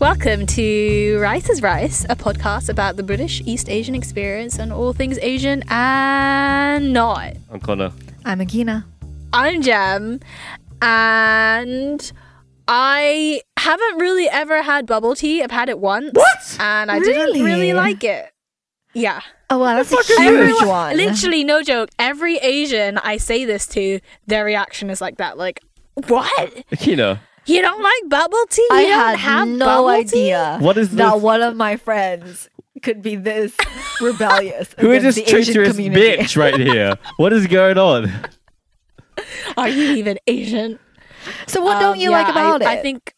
Welcome to Rice is Rice, a podcast about the British East Asian experience and all things Asian and not. I'm Connor. I'm Akina. I'm Jem, and I haven't really ever had bubble tea. I've had it once. What? And I didn't really Really? like it. Yeah. Oh wow, that's a huge this? one. Literally, no joke. Every Asian I say this to, their reaction is like that. Like, what? Akina, You don't like bubble tea? You I don't had have no bubble idea What is that this? one of my friends could be this rebellious. who is this against Asian traitorous bitch right here? What is going on? Are you even Asian? So what don't Um, you yeah, like about I, it? I think,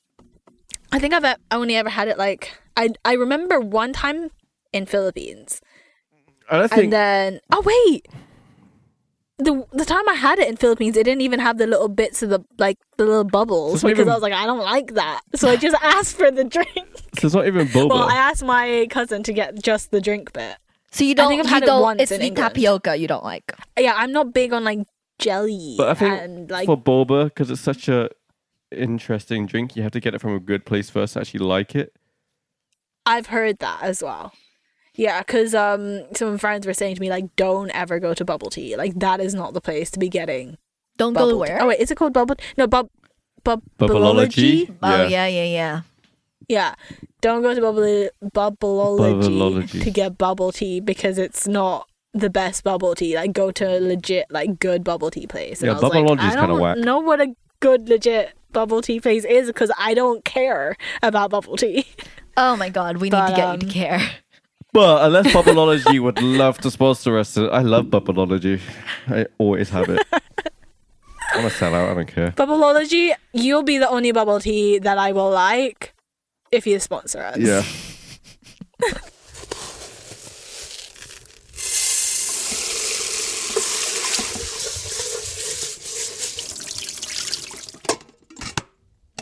I think I've only ever had it like I. I remember one time in Philippines, I don't and then oh wait, the the time I had it in Philippines, it didn't even have the little bits of the like the little bubbles it's not because even- I was like I don't like that, so I just asked for the drink. so it's not even boba. Well, I asked my cousin to get just the drink bit. so you don't. I think I've had it don't. once it's in the England. tapioca you don't like. Yeah, I'm not big on like jelly but I think and like for boba, because it's such a interesting drink, you have to get it from a good place first to actually like it. I've heard that as well. Yeah, because um, some friends were saying to me like, "Don't ever go to bubble tea. Like that is not the place to be getting Don't go to where? Oh wait, is it called bubble? No, bub, bub, Bubbleology? Oh Yeah. yeah, yeah, yeah. Yeah, don't go to bubble bubbleology, Bubbleology. to get bubble tea because it's not the best bubble tea. Like go to a legit like good bubble tea place. And Yeah, I like, Bubbleology is kinda don't whack. Know what a good legit bubble tea place is because I don't care about bubble tea. Oh my god, we need to get um, you to care. But unless Bubbleology would love to sponsor us, I love Bubbleology. I always have it. I'm gonna sell out. I don't care. Bubbleology, you'll be the only bubble tea that I will like if you sponsor us. Yeah.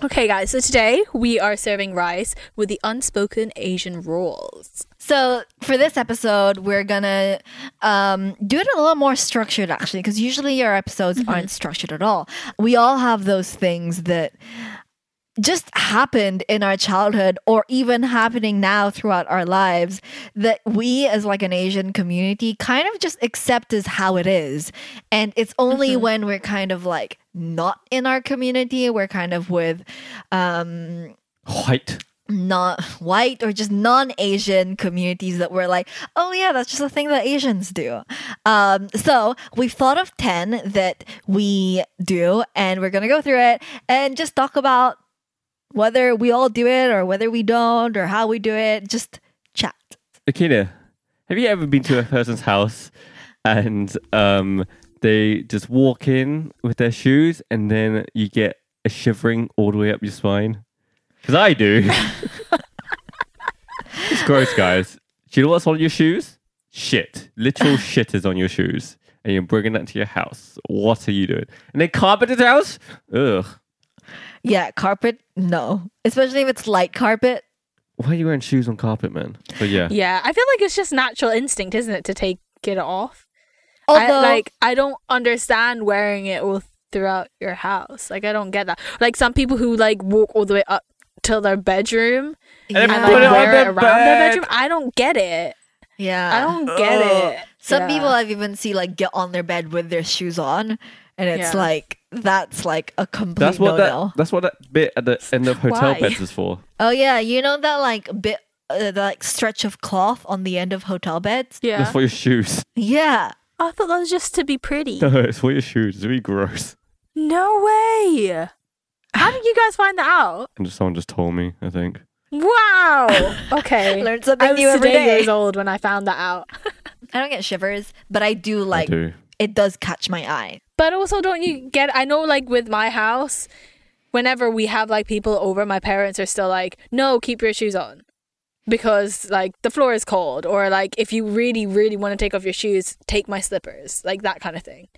Okay, guys, so today we are serving rice with the unspoken Asian rules. So for this episode, we're gonna um, do it a little more structured, actually, because usually our episodes aren't structured at all. We all have those things that just happened in our childhood or even happening now throughout our lives that we as like an asian community kind of just accept as how it is and it's only when we're kind of like not in our community we're kind of with um White. Not white or just non-asian communities that were like oh yeah that's just a thing that asians do. Um, so we've thought of 10 that we do and we're gonna go through it and just talk about whether we all do it or whether we don't or how we do it. Just chat. Akina, have you ever been to a person's house and um, they just walk in with their shoes and then you get a shivering all the way up your spine? Because I do. it's gross, guys. Do you know what's on your shoes? Shit. Literal shit is on your shoes. And you're bringing that to your house. What are you doing? And then carpeted house? Ugh. yeah carpet no especially if it's light carpet Why are you wearing shoes on carpet, man? But yeah. Yeah, I feel like it's just natural instinct, isn't it, to take it off? although I, like, I don't understand wearing it all throughout your house. Like, I don't get that. Like, some people who like walk all the way up to their bedroom And then and put like it on wear it their around their bedroom. I don't get it. yeah I don't get Ugh. it. Some Yeah. people I've even seen like get on their bed with their shoes on, and it's Yeah. like that's like a complete That's what no-no. that that's what that bit at the end of hotel Why? beds is for. Oh yeah, you know that like bit, uh, the like stretch of cloth on the end of hotel beds. Yeah. That's for your shoes. Yeah, I thought that was just to be pretty. No, it's for your shoes. It's really gross. No way. How did you guys find that out? And just, someone just told me, I think. Wow. Okay. learn something I was new every today day. years old when I found that out. I don't get shivers, but I do I like do. it. Does catch my eye. But also, don't you get? I know, like with my house, whenever we have like people over, my parents are still like, "No, keep your shoes on," because like the floor is cold, or like if you really, really want to take off your shoes, take my slippers, like that kind of thing.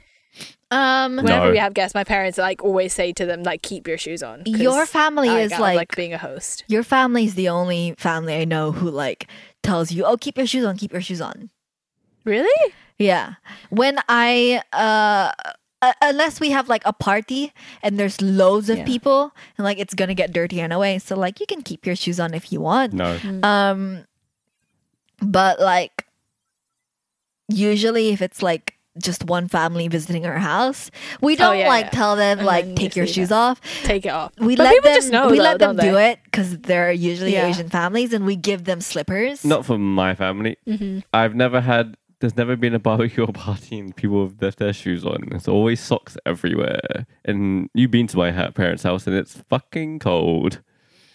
Um, Whenever No. we have guests, my parents like always say to them, like, "Keep your shoes on." 'cause your family I is got, like, being a host. your family is the only family I know who like tells you, "Oh, keep your shoes on, keep your shoes on." Really? Yeah. When I uh uh, unless we have like a party and there's loads of Yeah. people and like it's gonna get dirty anyway. So like you can keep your shoes on if you want. No. Um, but like usually if it's like just one family visiting our house, we don't Oh, yeah, like yeah. tell them And like take just your shoes it. off. Take it off. We but let them just know. we though, let them don't they? it because they're usually Yeah. Asian families, and we give them slippers. Not for my family. Mm-hmm. I've never had. There's never been a barbecue or party and people have left their shoes on. There's always socks everywhere. And you've been to my parents' house and it's fucking cold,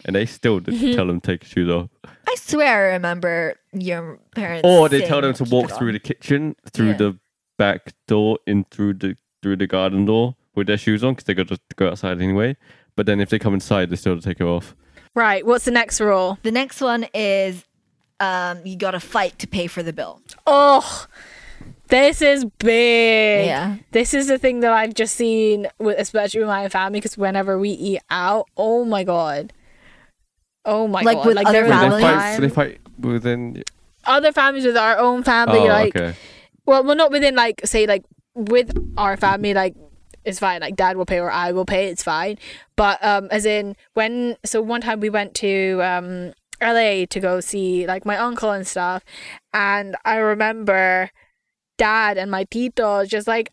and they still d- Mm-hmm. tell them to take your shoes off. I swear I remember your parents. Or they tell them to walk through the kitchen, through Yeah. the back door, in through the through the garden door with their shoes on because they got to go outside anyway. But then if they come inside, they still have to take it off. Right. What's the next rule? The next one is um, you got to fight to pay for the bill. Oh, this is big. Yeah. This is the thing that I've just seen, with, especially with my family, because whenever we eat out, oh my god. Oh my Like god! with like other there was a families? They fight, time- they fight within. other families with our own family, Oh, like okay. Well, well, not within like say like with our family, like it's fine. Like dad will pay or I will pay. It's fine. But um, as in when so one time we went to um LA to go see like my uncle and stuff, and I remember dad and my tito just like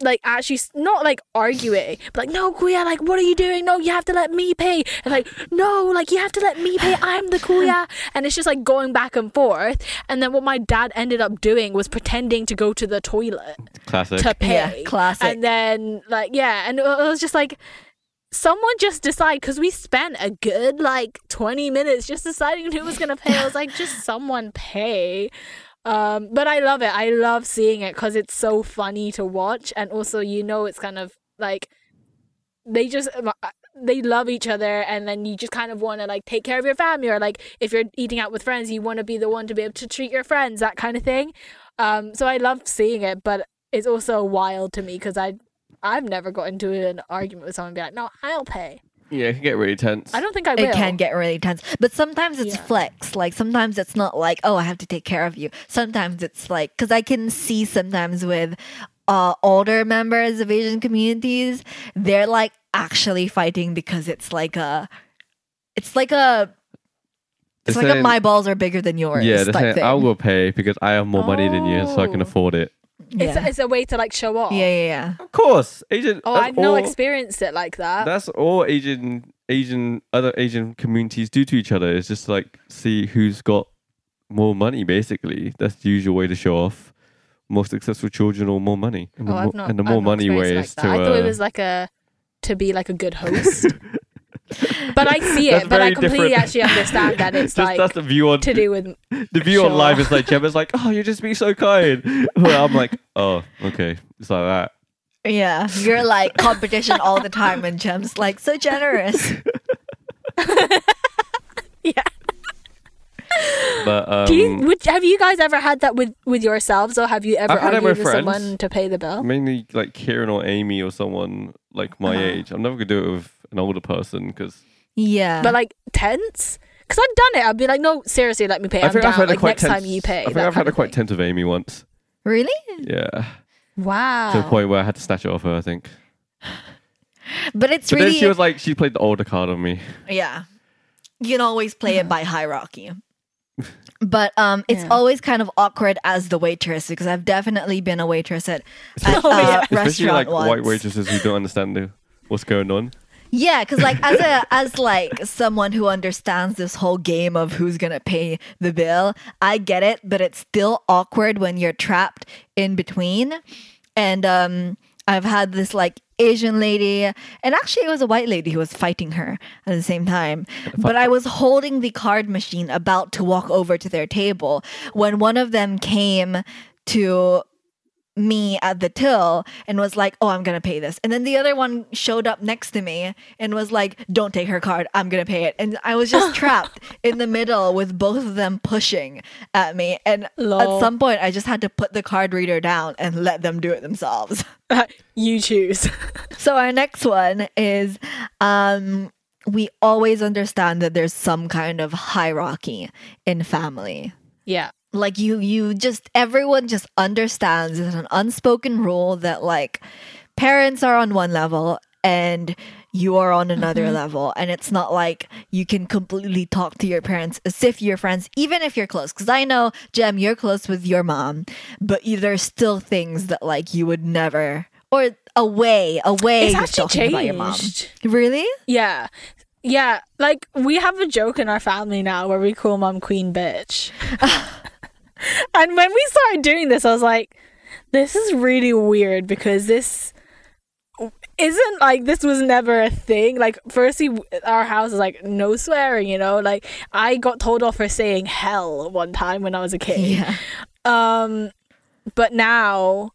like actually not like arguing but like no kuya like what are you doing? No you have to let me pay. And like no like you have to let me pay. I'm the kuya and it's just like going back and forth. And then what my dad ended up doing was pretending to go to the toilet Classic. to pay. Yeah, classic. and then like yeah and it was just like someone just decide because we spent a good like 20 minutes just deciding who was gonna pay. I was like just someone pay um but i love it. I love seeing it because it's so funny to watch and also you know it's kind of like they just uh, they love each other and then you just kind of want to like take care of your family or like if you're eating out with friends you want to be the one to be able to treat your friends that kind of thing. Um so i love seeing it but it's also wild to me because i i've never got into an argument with someone and be like no i'll pay yeah, it can get really tense. i don't think i will it can get really tense. But sometimes it's Yeah. flex. Like sometimes it's not like, oh, I have to take care of you. Sometimes it's like, because I can see sometimes with uh, older members of Asian communities, they're like actually fighting because it's like a, it's like a, it's They're like a my balls are bigger than yours. Yeah, they're type saying thing. I will pay because I have more money than you, so I can Oh. afford it. It's, yeah. it's a way to like show off yeah, yeah, yeah. Of course, Asian. oh i've not experienced it like that That's all Asian Asian other Asian communities do to each other. Is just like see who's got more money. Basically, that's the usual way to show off. More successful children or more money, and the, oh, more, I've not, and the I've more not money experienced ways like to. i thought it uh, was like a to be like a good host but i see it but i completely different. actually understand that it's just like that's the view on to do with the view on show live is like Gemma's like, oh, you're just being so kind. Well, I'm like, oh, okay, it's like that. Yeah, you're like competition all the time, and Jem's like so generous. yeah But um, Do you, would, have you guys ever had that with, with yourselves, or have you ever I've had it argued with with friends. someone to pay the bill? mainly like Kieran or Amy or someone like my Uh-huh. age. I'm never gonna do it with an older person because Yeah, But like tense, because I've done it. I'd be like, no, seriously, let me pay. I I'm think down. I've had like a quite next tense. time you pay. I think I've had a quite thing. tense with Amy once. really. Yeah, Wow. to the point where I had to snatch it off her. I think. But it's But really then she was like, she played the older card on me. yeah. You can always play it by hierarchy. But um, it's Yeah. always kind of awkward as the waitress because I've definitely been a waitress at, at Oh, uh, yeah. Especially restaurant like once. white waitresses who don't understand the, what's going on. Yeah, because like as a as like someone who understands this whole game of who's gonna pay the bill, I get it, but it's still awkward when you're trapped in between. And um, I've had this like Asian lady, and actually it was a white lady who was fighting her at the same time. But I was holding the card machine about to walk over to their table when one of them came to me at the till and was like, "Oh, I'm gonna pay this," and then the other one showed up next to me and was like, "Don't take her card. I'm gonna pay it." And I was just trapped in the middle with both of them pushing at me. And Lol. at some point, I just had to put the card reader down and let them do it themselves. you choose. so our next one is, um, we always understand that there's some kind of hierarchy in family yeah. Like you you just everyone just understands it's an unspoken rule that like parents are on one level and you are on another Mm-hmm. level and it's not like you can completely talk to your parents as if you're friends even if you're close because i know jem you're close with your mom but you, there's still things that like you would never or away away It's actually talking about your mom changed. really Yeah. Yeah. Like we have a joke in our family now where we call mom queen bitch. and when we started doing this, I was like, this is really weird because this isn't like this was never a thing. Like firstly our house is like no swearing, you know? Like I got told off for saying hell one time when I was a kid. yeah Um, but now,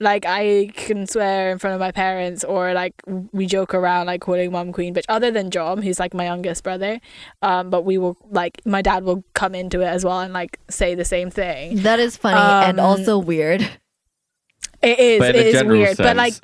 like I can swear in front of my parents, or like we joke around like calling mom queen bitch. Other than John, who's like my youngest brother, um, but we will like my dad will come into it as well and like say the same thing. that is funny and Um, also weird It is, But in it a is general weird, but like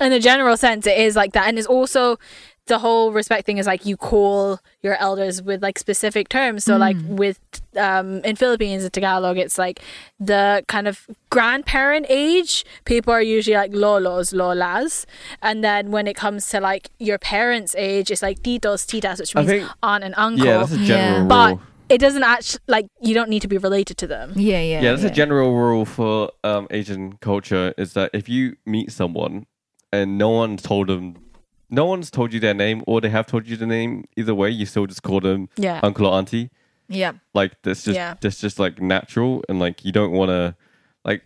in a general sense, it is like that, and it's also the whole respect thing is like you call your elders with like specific terms. So like with um in Philippines in Tagalog, it's like the kind of grandparent age. People are usually like lolos, lolas, and then when it comes to like your parents' age, it's like titos, titas, which means think- aunt and uncle. Yeah, that's a general Yeah. rule. but it doesn't actually like you don't need to be related to them. yeah yeah yeah, that's a general rule for um, Asian culture is that if you meet someone and no one told them, no one's told you their name or they have told you the name, either way, you still just call them Yeah. uncle or auntie. yeah Like that's just Yeah. that's just like natural and like you don't want to like.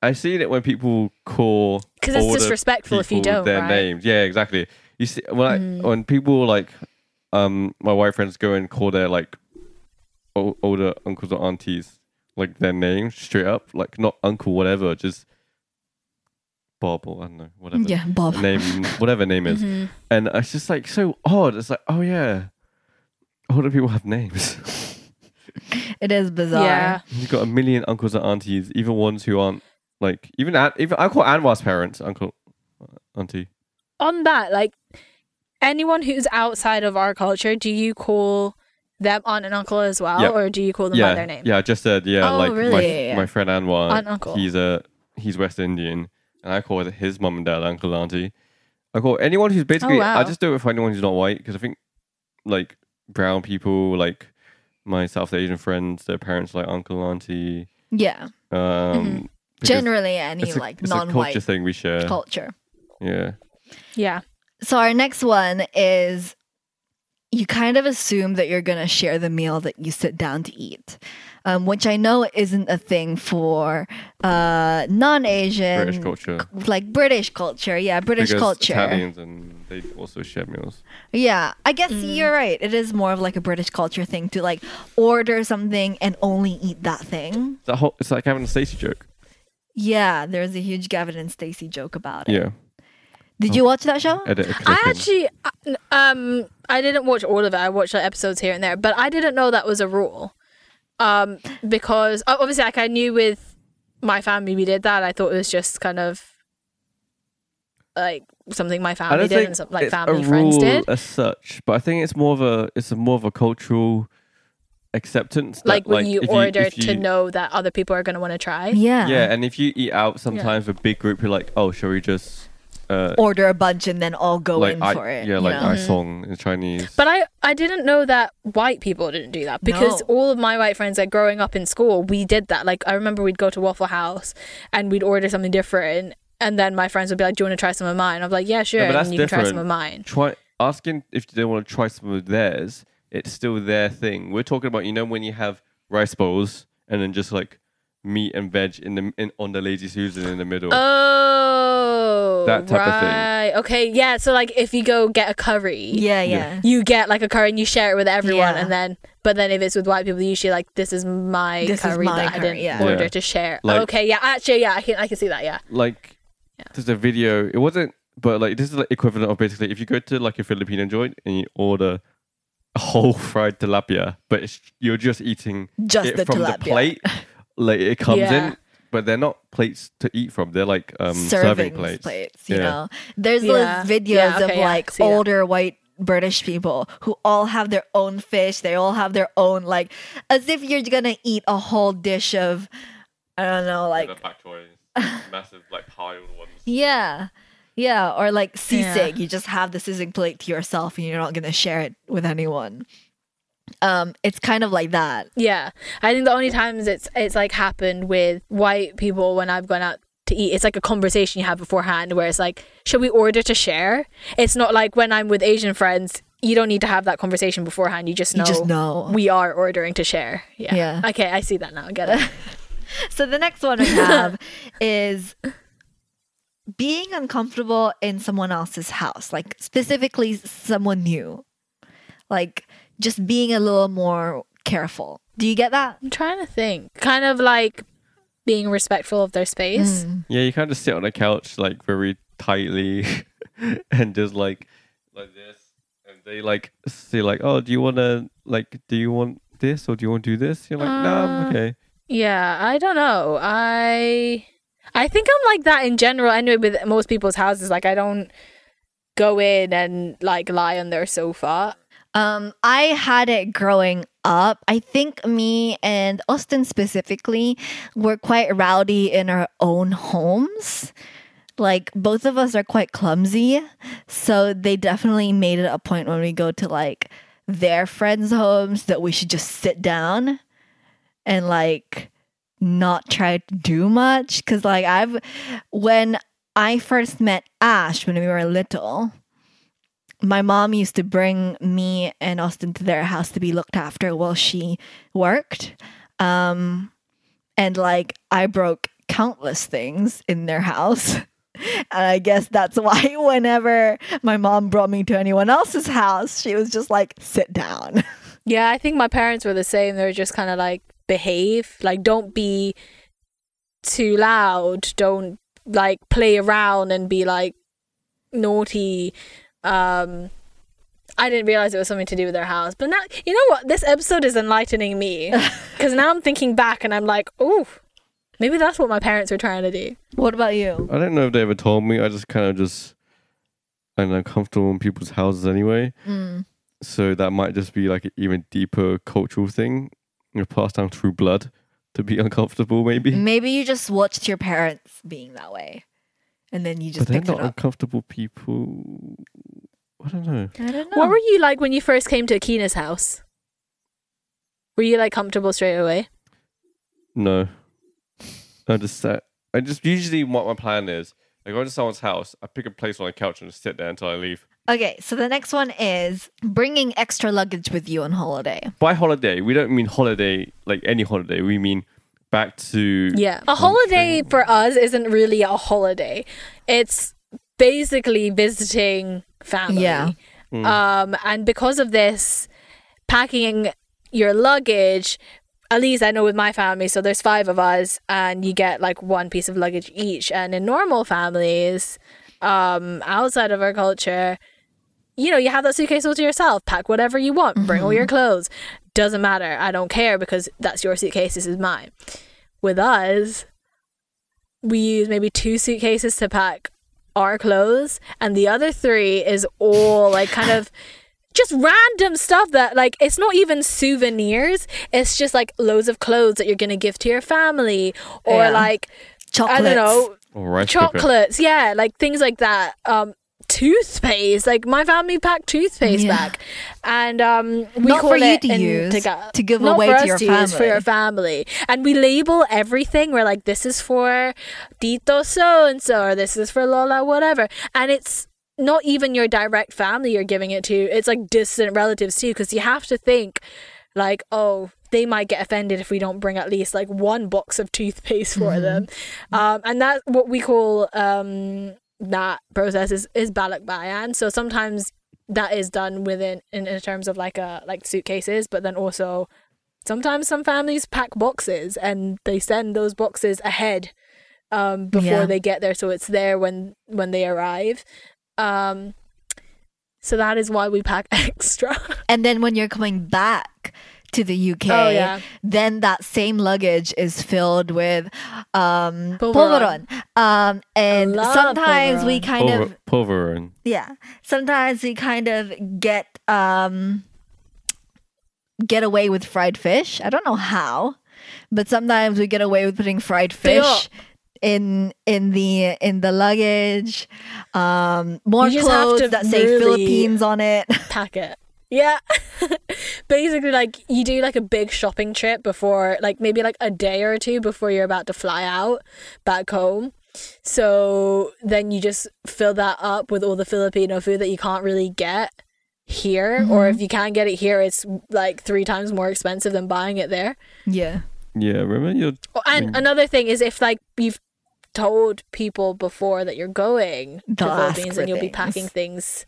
I see it when people call because it's disrespectful if you don't, their right? Mm. names. Yeah, exactly. You see when I, when people like um my white friends go and call their like o- older uncles or aunties like their names straight up, like not uncle whatever, just Bob or I don't know whatever yeah bob name whatever name is, Mm-hmm. and it's just like so odd. It's like oh yeah, older people have names. it is bizarre Yeah. You've got a million uncles and aunties, even ones who aren't like even An- even I call Anwar's parents uncle auntie. on that, like anyone who's outside of our culture, do you call them aunt and uncle as well, Yeah. or do you call them yeah, by their name? yeah. I just said yeah, Oh, like really? my Yeah, yeah, yeah. my friend Anwar, Aunt, uncle. he's a he's West Indian, and I call it his mum and dad uncle auntie. I call anyone who's basically. Oh, wow. I just do it for anyone who's not white because I think like brown people, like my South Asian friends, their parents like uncle auntie. yeah Um, because generally any it's a, like it's non-white culture thing we share. culture yeah. Yeah. So our next one is you kind of assume that you're going to share the meal that you sit down to eat, um, which I know isn't a thing for uh, non-Asian, British culture. like British culture. Yeah, British because culture. Italians and they also share meals. Yeah, I guess you're right. It is more of like a British culture thing to like order something and only eat that thing. That whole, it's like having a Stacey joke. Yeah, there's a huge Gavin and Stacey joke about it. Yeah. Did you watch that show? Edit a I clip in. actually, uh, um, I didn't watch all of it. I watched like episodes here and there, but I didn't know that was a rule. Um, because obviously, like I knew with my family we did that. I thought it was just kind of like something my family did and some, like it's family a friends did. as such, but I think it's more of a it's a more of a cultural acceptance. that, Like when you if order if to you- know that other people are going to want to try. Yeah. Yeah, and if you eat out sometimes with a big group, you're like, oh, shall we just uh, Order a bunch and then all go like in I, for it. yeah, like know? I song in Chinese. But I, I didn't know that white people didn't do that because No. all of my white friends, like growing up in school, we did that. Like I remember we'd go to Waffle House and we'd order something different, and then my friends would be like, "Do you want to try some of mine?" I'm like, "Yeah, sure." but that's and you can try some different. of mine. try asking if they want to try some of theirs. It's still their thing. We're talking about you know when you have rice bowls and then just like meat and veg in the in, on the lazy susan in the middle. Oh, Oh, that type of thing. right. Okay, yeah. So like, if you go get a curry, Yeah, Yeah. yeah. you get like a curry and you share it with everyone, Yeah. and then but then if it's with white people, you usually like this is my This is curry my that I didn't yeah. order Yeah. to share. Like- oh, okay, yeah. Actually, yeah, I can I can see that. Yeah. like there's a video it wasn't but like this is like equivalent of basically if you go to like a filipino joint and you order a whole fried tilapia but it's, you're just eating Just it the from tilapia. the plate like it comes Yeah. in but they're not plates to eat from they're like um serving serving plates, plates. you Yeah. know, there's Yeah. those videos Yeah, of okay, yeah, like see that. older white British people who all have their own fish. They all have their own like, as if you're gonna eat a whole dish of, I don't know, like massive like piled ones. Yeah. Yeah, or like Yeah. sisig, you just have the sisig plate to yourself and you're not going to share it with anyone. Um it's kind of like that. Yeah, I think the only times it's it's like happened with white people when I've gone out to eat. It's like a conversation you have beforehand where it's like, should we order to share? It's not like when I'm with Asian friends. You don't need to have that conversation beforehand. You just know. You just know. We are ordering to share. Yeah. Yeah. Okay, I see that now. Get it. So the next one we have is being uncomfortable in someone else's house, like specifically someone new. Like just being a little more careful. Do you get that? I'm trying to think. Kind of like being respectful of their space. Mm. Yeah, you kind of sit on a couch like very tightly, and just like like this, and they like say like, "Oh, do you want to like, do you want this or do you want to do this?" You're like, "No, I'm Uh, okay." Yeah, I don't know. I I think I'm like that in general anyway with most people's houses. Like I don't go in and like lie on their sofa. Um, I had it growing up. I think me and Austin specifically were quite rowdy in our own homes. Like both of us are quite clumsy, so they definitely made it a point when we go to like their friends' homes that we should just sit down and like not try to do much. Cause like I've when I first met Ash when we were little, my mom used to bring me and Austin to their house to be looked after while she worked. Um, and like I broke countless things in their house. And I guess that's why whenever my mom brought me to anyone else's house, she was just like, sit down. Yeah, I think my parents were the same. They were just kind of like behave, like don't be too loud, don't like play around and be like naughty. Um I didn't realize it was something to do with their house. But now, you know what? This episode is enlightening me because now I'm thinking back and I'm like, oh, maybe that's what my parents were trying to do. What about you? I don't know if they ever told me. I just kind of just I'm uncomfortable in people's houses anyway. Mm. So that might just be like an even deeper cultural thing, you know, passed down through blood to be uncomfortable, maybe. Maybe you just watched your parents being that way. And then you but just they're picked it not up. uncomfortable people. I don't know. I don't know. What were you like when you first came to Akina's house? Were you like comfortable straight away? No. I just sat. I just usually what my plan is. I go to someone's house, I pick a place on the couch and just sit there until I leave. Okay, so the next one is bringing extra luggage with you on holiday. By holiday, we don't mean holiday like any holiday. We mean back to Yeah. A holiday for us isn't really a holiday. It's basically visiting family. Yeah. Um, and because of this, packing your luggage, at least I know with my family, so there's five of us, and you get like one piece of luggage each. And in normal families, um, outside of our culture, you know, you have that suitcase all to yourself. Pack whatever you want. Bring all your clothes. Doesn't matter. I don't care because that's your suitcase. This is mine. With us, we use maybe two suitcases to pack our clothes, and the other three is all like kind of just random stuff that like it's not even souvenirs. It's just like loads of clothes that you're gonna give to your family, or Yeah. like Chocolates. I don't know, or rice cooker. chocolates yeah like things like that um toothpaste. Like my family packed toothpaste Yeah. back. And um we Not call for you it to in- use, ga- to give not away to your use, for your family. and we label everything. We're like this is for tito so and so or this is for lola whatever. And it's not even your direct family you're giving it to. It's like distant relatives too because you have to think like oh they might get offended if we don't bring at least like one box of toothpaste for them. Um, and that's what we call um, that process is, is balikbayan. So sometimes that is done within in, in terms of like a like suitcases but then also sometimes some families pack boxes and they send those boxes ahead um, before Yeah. they get there. So it's there when when they arrive. Um, so that is why we pack extra. And then when you're coming back to the UK, Oh, yeah. then that same luggage is filled with um, Polvoron. polvoron. Um, and love sometimes we polvoron. kind of Pulver, pulveron. yeah, sometimes we kind of get um, get away with fried fish. I don't know how, but sometimes we get away with putting fried fish in in the in the luggage. Um, more You clothes to that say really- Philippines on it. pack it. Yeah. Basically, like you do like a big shopping trip before, like maybe like a day or two before you're about to fly out back home. So then you just fill that up with all the Filipino food that you can't really get here. Or mm-hmm. if you can't get it here, it's like three times more expensive than buying it there. yeah. Yeah, remember your Oh, and another thing is if like you've told people before that you're going to They'll Philippines and you'll be packing things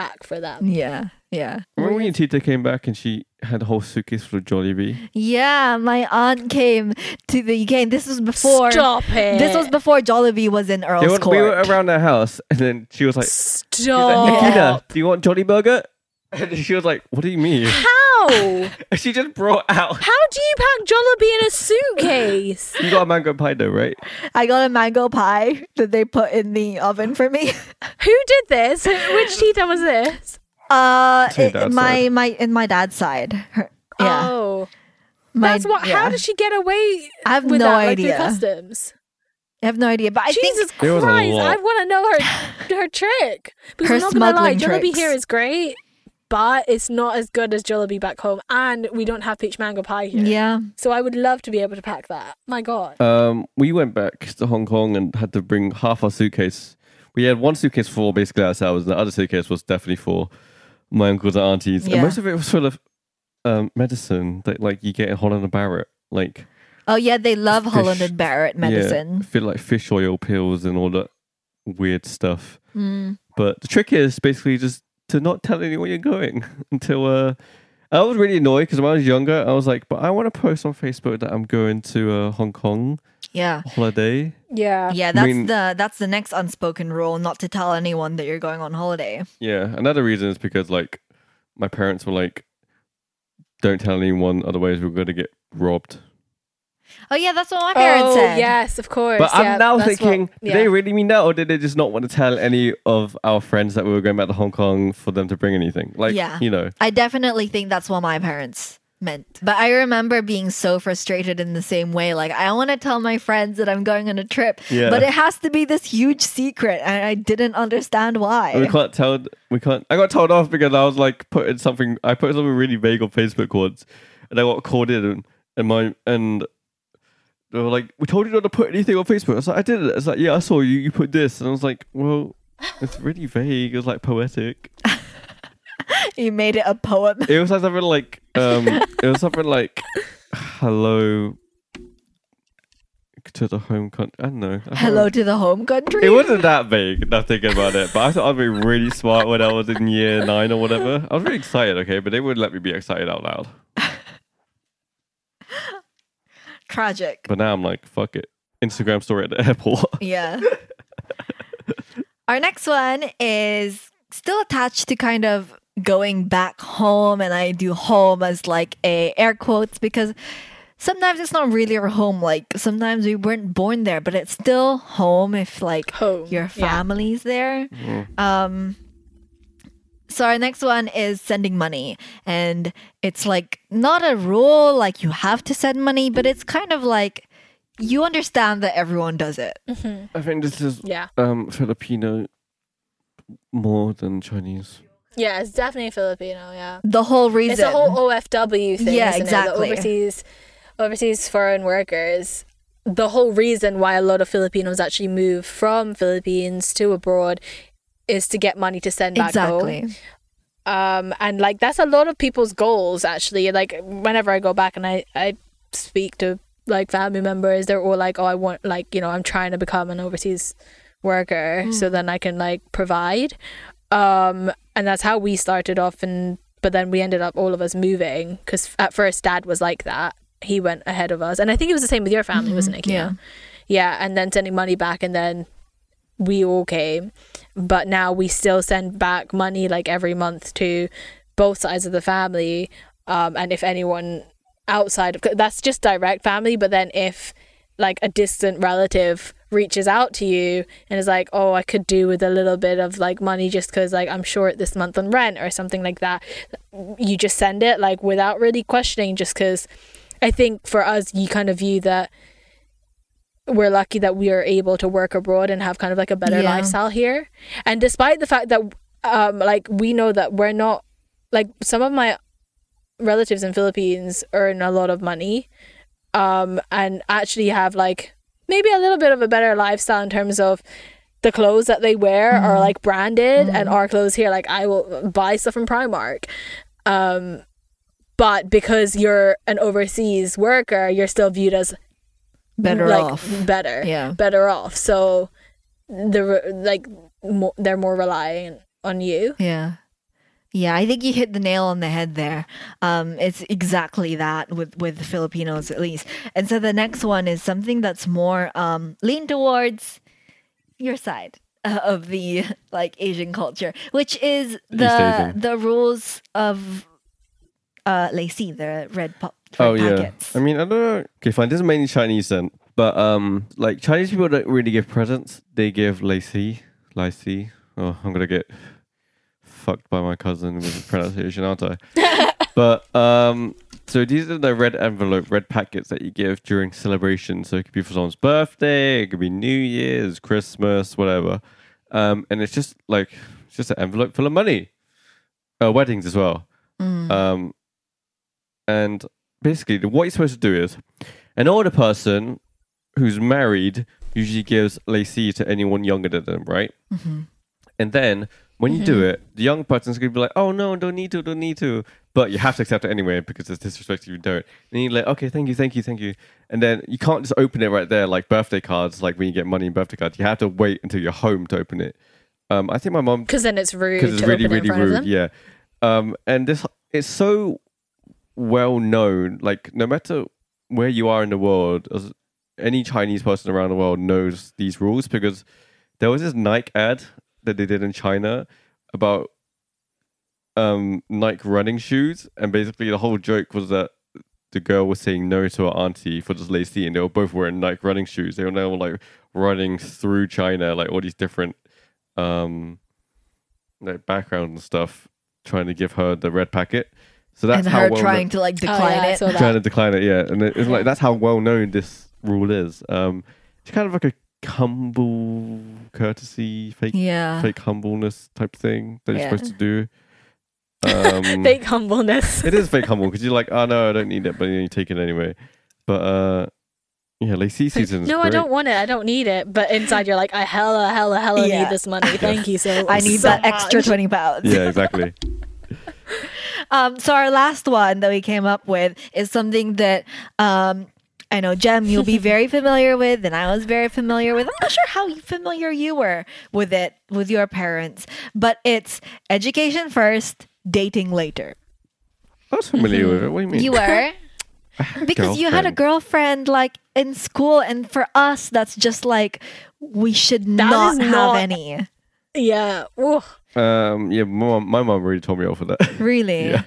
back for them. Yeah. Yeah. remember when your Tita came back and she had a whole suitcase full of Jollibee? Yeah, my aunt came to the UK. And this was before. Stop it. This was before Jollibee was in Earl's They were, Court. we were around their house and then she was like, she was Stop. like Nikita, do you want Jolly Burger? And she was like, What do you mean? How? She just brought out How do you pack Jollibee in a suitcase? You got a mango pie though, right? I got a mango pie that they put in the oven for me. Who did this? Which tita was this? Uh, it- my side. my in my dad's side. Her, yeah, Oh, my- that's what. yeah. How did she get away? I have with no that, like, idea. customs. I have no idea, but I Jesus think There Christ! I want to know her her trick. Because Her I'm not gonna lie, smuggling Jollibee tricks. here is great, but it's not as good as Jollibee back home, and we don't have peach mango pie here. yeah, So I would love to be able to pack that. My God. Um, we went back to Hong Kong and had to bring half our suitcase. We had one suitcase for basically ourselves, and the other suitcase was definitely for my uncles and aunties. Yeah. And most of it was full of um, medicine that like you get in Holland and Barrett, like oh yeah, they love Fish- Holland and Barrett medicine. yeah, medicine. feel like fish oil pills and all that weird stuff. Mm. But the trick is basically just to not tell anyone you're going until. Uh, I was really annoyed because when I was younger, I was like, "But I want to post on Facebook that I'm going to uh, Hong Kong Yeah, holiday." Yeah. yeah, that's mean- the that's the next unspoken rule: not to tell anyone that you're going on holiday. Yeah, another reason is because like my parents were like, "Don't tell anyone, otherwise we're going to get robbed." Oh yeah, that's what my oh, parents oh said. yes, of course. But yeah, I'm now that's what- thinking, yeah. did they really mean that, or did they just not want to tell any of our friends that we were going back to Hong Kong for them to bring anything? Like, Yeah. you know, I definitely think that's what my parents meant. But I remember being so frustrated in the same way. Like, I want to tell my friends that I'm going on a trip, Yeah. but it has to be this huge secret. And I didn't understand why. we can't tell. We can't. I got told off because I was like putting something. I put something really vague on Facebook once, and I got called in, and, and my and they were like, "We told you not to put anything on Facebook." I was like, "I did it." It's like, "Yeah, I saw you. You put this," and I was like, "Well." It's really vague. It was like poetic. You made it a poem. It was like something like um. it was something like hello to the home country. I don't know. I Hello know. to the home country. It wasn't that vague. Not thinking about it, but I thought I'd be really smart when I was in year nine or whatever. I was really excited. Okay, but they wouldn't let me be excited out loud. Tragic. But now I'm like, fuck it. Instagram story at the airport. Yeah. Our next one is still attached to kind of going back home, and I do home as like a air quotes because sometimes it's not really our home. Like sometimes we weren't born there, but it's still home if like Home, your yeah. family's there. Um. So our next one is sending money, and it's like not a rule like you have to send money, but it's kind of like you understand that everyone does it. I think this is Yeah. um Filipino more than Chinese. Yeah, it's definitely Filipino. Yeah. The whole reason. It's a whole OFW thing. Yeah, isn't It? exactly. The overseas, overseas foreign workers. The whole reason why a lot of Filipinos actually move from Philippines to abroad is to get money to send back home. um and like that's a lot of people's goals actually. Like whenever i go back and i i speak to like family members they're all like oh i want like you know i'm trying to become an overseas worker so then i can like provide. Um and that's how we started off and but then we ended up all of us moving because at first dad was like that. He went ahead of us. And i think it was the same with your family wasn't it yeah. Yeah and then sending money back and then we all came but now we still send back money like every month to both sides of the family um and if anyone outside of that's just direct family but then if like a distant relative reaches out to you and is like oh i could do with a little bit of like money just because like i'm short this month on rent or something like that you just send it like without really questioning just because i think for us you kind of view that we're lucky that we are able to work abroad and have kind of like a better Yeah. lifestyle here. And despite the fact that um like we know that we're not like some of my relatives in Philippines earn a lot of money um and actually have like maybe a little bit of a better lifestyle in terms of the clothes that they wear are like branded and our clothes here like I will buy stuff from Primark um but because you're an overseas worker you're still viewed as Better like off. better Yeah. better off so they're like mo- they're more relying on you Yeah. Yeah, I think you hit the nail on the head there. Um, it's exactly that with with Filipinos at least. And so the next one is something that's more um, lean towards your side uh, of the like Asian culture, which is the the rules of uh, lai see, the red pop red Oh yeah. packets. I mean, I don't know. Okay, fine. This is mainly Chinese then, but um, like Chinese people don't really give presents. They give lai see, lacy. Oh, I'm gonna get fucked by my cousin with the pronunciation, aren't I? but um, so these are the red envelope, red packets that you give during celebrations. So it could be for someone's birthday, it could be New Year's, Christmas, whatever. Um, and it's just like it's just an envelope full of money. Uh, weddings as well. Mm. Um, and basically, what you're supposed to do is an older person who's married usually gives lai see to anyone younger than them, right? Mm-hmm. And then when you do it, the young person's gonna be like, "Oh no, don't need to, don't need to," but you have to accept it anyway because it's disrespectful if you don't. And you're like, "Okay, thank you, thank you, thank you," and then you can't just open it right there like birthday cards, like when you get money in birthday cards. You have to wait until you're home to open it. Um, I think my mom because then it's rude because it's to really open it in really rude yeah um and this it's so well known like no matter where you are in the world as any chinese person around the world knows these rules because there was this nike ad that they did in china about um nike running shoes and basically the whole joke was that the girl was saying no to her auntie for this lai see and they were both wearing nike running shoes. They were now like running through china like all these different um like background and stuff trying to give her the red packet so that's and how her well trying to like Oh, decline yeah, I it. trying to decline it yeah. And it- it's like that's how well known this rule is. Um it's kind of like a humble courtesy fake Yeah. fake humbleness type thing that you're Yeah. supposed to do. Um fake humbleness. It is fake humble because you're like oh no i don't need it but then you take it anyway. But uh yeah lai see season is no i don't want it. I don't need it. But inside you're like i hella hella hella Yeah. need this money. Thank you so I need so that extra 20 pounds. yeah exactly Um, so our last one that we came up with is something that um, I know, Jem, you'll be very familiar with, and I was very familiar with. I'm not sure how familiar you were with it with your parents, but it's education first, dating later. i was familiar with it what do you mean You were because you had a girlfriend like in school, and for us, that's just like we should That not is have any. yeah Ooh. Um, yeah, my mom, my mom really told me off for that. Really, Yeah.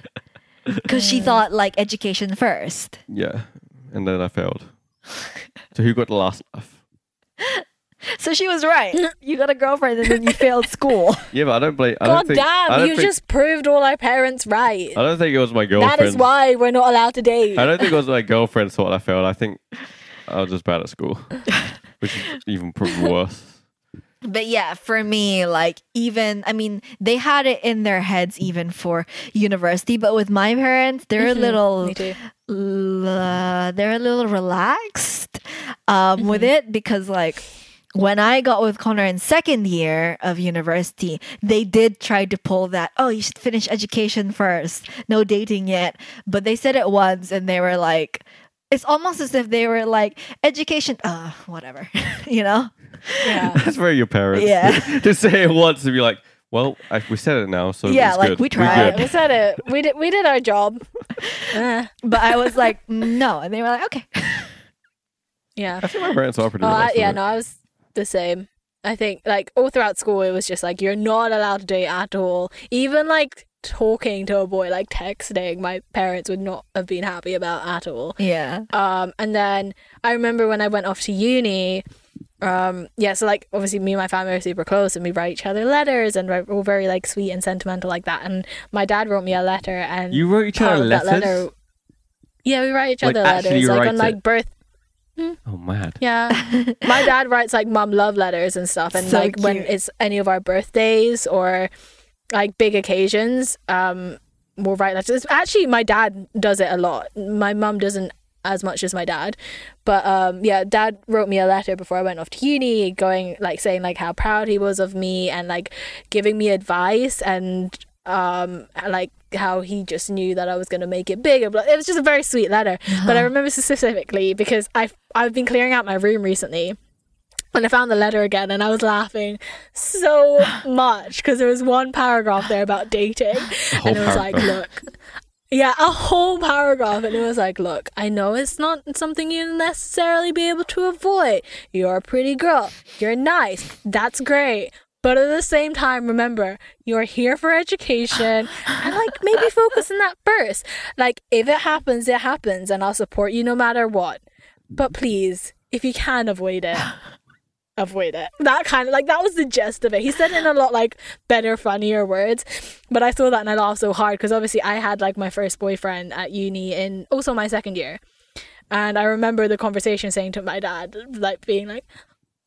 because she thought like education first. yeah, and then I failed. So who got the last laugh? So she was right. You got a girlfriend and then you failed school. Yeah, but I don't blame. I god don't think, I damn don't you think, just proved all our parents right I don't think it was my girlfriend. that is why we're not allowed to date I don't think it was my girlfriend's fault I failed. I think I was just bad at school, which is even probably worse. But yeah, for me, like even I mean, they had it in their heads even for university, but with my parents, they're a little uh, they're a little relaxed um, with it because like when I got with Connor in second year of university, they did try to pull that, oh, you should finish education first, no dating yet. But they said it once and they were like, it's almost as if they were like, education, uh, whatever, you know? Yeah That's very your parents. Yeah. to say it once and be like, "Well, I, we said it now, so Yeah, it's like, good. we tried. good." we said it we did we did our job Eh, But I was like, no. And they were like, okay. yeah I think my parents are pretty. Oh, I, yeah, it. no, I was the same. I think like all throughout school, it was just like you're not allowed to date at all. Even like talking to a boy, like texting, my parents would not have been happy about at all. Yeah. Um, and then I remember when I went off to uni. Um, yeah, so like obviously me and my family are super close, and we write each other letters, and we're all very like sweet and sentimental like that. And my dad wrote me a letter, and You wrote each other that letters. letter- yeah, we write each Like, other actually letters, like write on like it? birth. Oh, mad. Yeah. My dad writes like mum love letters and stuff. And So like when it's any of our birthdays or like big occasions, um, we'll write letters. Actually, my dad does it a lot. My mum doesn't as much as my dad. But um, yeah, dad wrote me a letter before I went off to uni, going like saying like how proud he was of me and like giving me advice and um like how he just knew that I was gonna make it big. It was just a very sweet letter. But I remember specifically because I've I've been clearing out my room recently. And I found the letter again, and I was laughing so much because there was one paragraph there about dating, whole and it was like, "Look, yeah, a whole paragraph, and it was like, look, I know it's not something you necessarily be able to avoid. You're a pretty girl. You're nice. That's great. But at the same time, remember, you're here for education and like maybe focus on that first. Like if it happens, it happens and I'll support you no matter what. But please, if you can avoid it, avoid it. That kind of like that was the gist of it. He said it in a lot like better, funnier words. But I saw that and I laughed so hard because obviously I had like my first boyfriend at uni in also my second year. And I remember the conversation saying to my dad, like being like,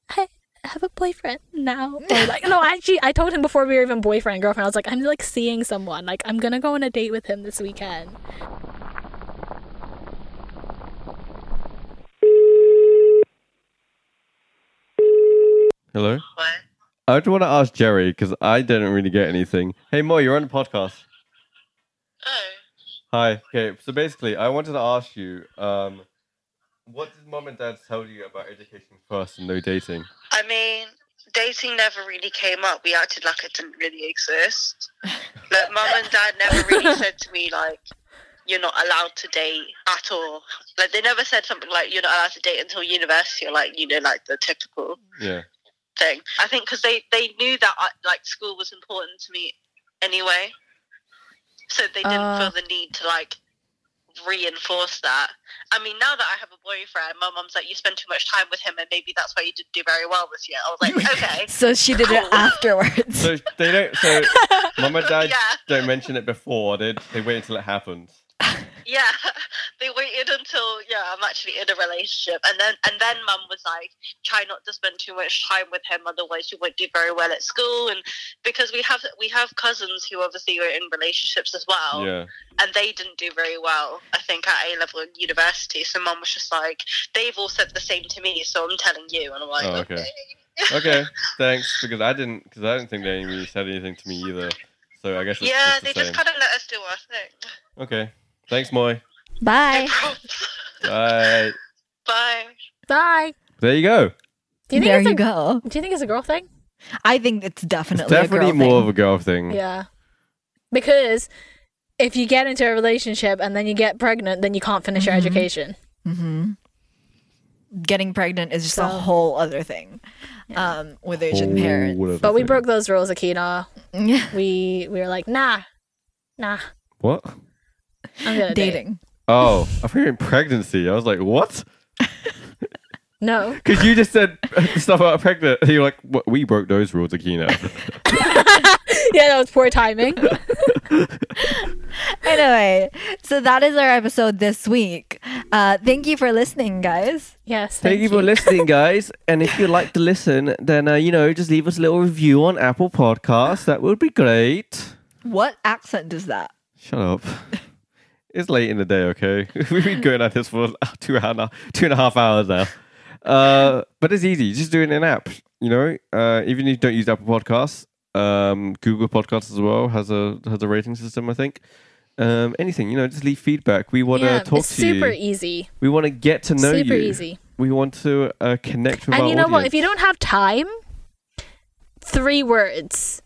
I have a boyfriend now. Or like, no, actually, I told him before we were even boyfriend girlfriend, I was like, I'm like seeing someone. Like, I'm gonna go on a date with him this weekend. Hello? What? I just want to ask Jerry because I didn't really get anything. Hey, Mo, you're on the podcast. Oh, Hi. Okay, so basically, I wanted to ask you, um, what did mom and dad tell you about education first and no dating? I mean, dating never really came up. We acted like it didn't really exist. Like, mum and dad never really said to me like, "You're not allowed to date at all." Like, they never said something like, "You're not allowed to date until university," or like, you know, like the typical Yeah. Thing. I think because they they knew that I, like school was important to me anyway, so they didn't Ah. feel the need to like reinforce that. I mean, now that I have a boyfriend, my mum's like, "You spend too much time with him, and maybe that's why you didn't do very well this year." I was like, "Okay." So she did it afterwards. So they don't. So mom and dad yeah, don't mention it before. They they wait until it happens. Yeah. They waited until yeah, I'm actually in a relationship, and then and then mum was like, "Try not to spend too much time with him, otherwise you won't do very well at school." And because we have we have cousins who obviously were in relationships as well, Yeah. and they didn't do very well. I think at A level in university. So mum was just like, "They've all said the same to me, so I'm telling you." And I'm like, Oh, okay. "Okay." Okay. Thanks. Because I didn't. Because I didn't think they really said anything to me either. So I guess it's yeah, the they same. just kind of let us do our thing. Okay. Thanks, Moy. Bye. Bye. Bye. Bye. There you go. Do you think there it's a, you go. Do you think it's a girl thing? I think it's It's definitely definitely a girl more thing. of a girl thing. Yeah. Because if you get into a relationship and then you get pregnant, then you can't finish your Mhm. education. hmm Getting pregnant is just a whole other thing Yeah. um, with Asian parents. Whole other But we broke those rules, Akina. Yeah. We we were like, nah, nah, What? I'm gonna date. Dating. Oh, I think in pregnancy. I was like, what? No. Because you just said stuff about pregnant. You're like, what? we broke those rules, Akina. yeah, that was poor timing. Anyway, so that is our episode this week. Uh, thank you for listening, guys. Yes. Thank you for listening, guys. And if you'd like to listen, then, uh, you know, just leave us a little review on Apple Podcasts. That would be great. What accent is that? Shut up. It's late in the day, okay? We've been going at this for two and a, two and a half hours now. Uh, but it's easy. Just do it in an app, you know? Uh, even if you don't use Apple Podcasts, um, Google Podcasts as well has a has a rating system, I think. Um, anything, you know, just leave feedback. We want to yeah, talk it's to super easy. We want to get to know super you. Super easy. We want to uh, connect with And you know what? If you don't have time, three words.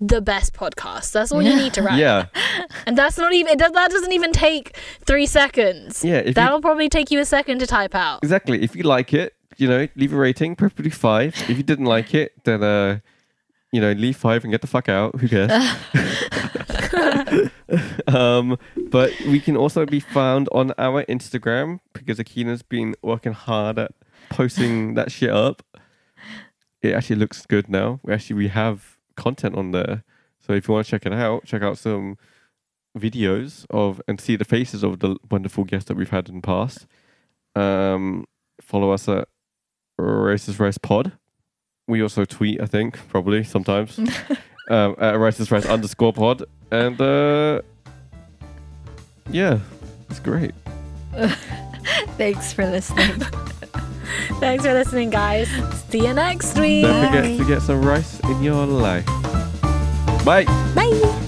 The best podcast. That's all you need to write. yeah, And that's not even. It does, that doesn't even take three seconds. yeah. If That'll probably take you a second to type out. exactly. If you like it, you know, leave a rating, preferably five. If you didn't like it, then uh, you know, leave five and get the fuck out. Who cares? um, but we can also be found on our Instagram because Akina's been working hard at posting that shit up. It actually looks good now. We actually we have content on there. So if you want to check it out, check out some videos of and see the faces of the wonderful guests that we've had in the past. Um, follow us at Racist Rice Pod. We also tweet, I think, probably sometimes um, at Racist Rice underscore Pod, and uh, yeah, it's great. Thanks for listening. Thanks for listening, guys. See you next week. Don't forget to get some rice in your life. Bye. Bye.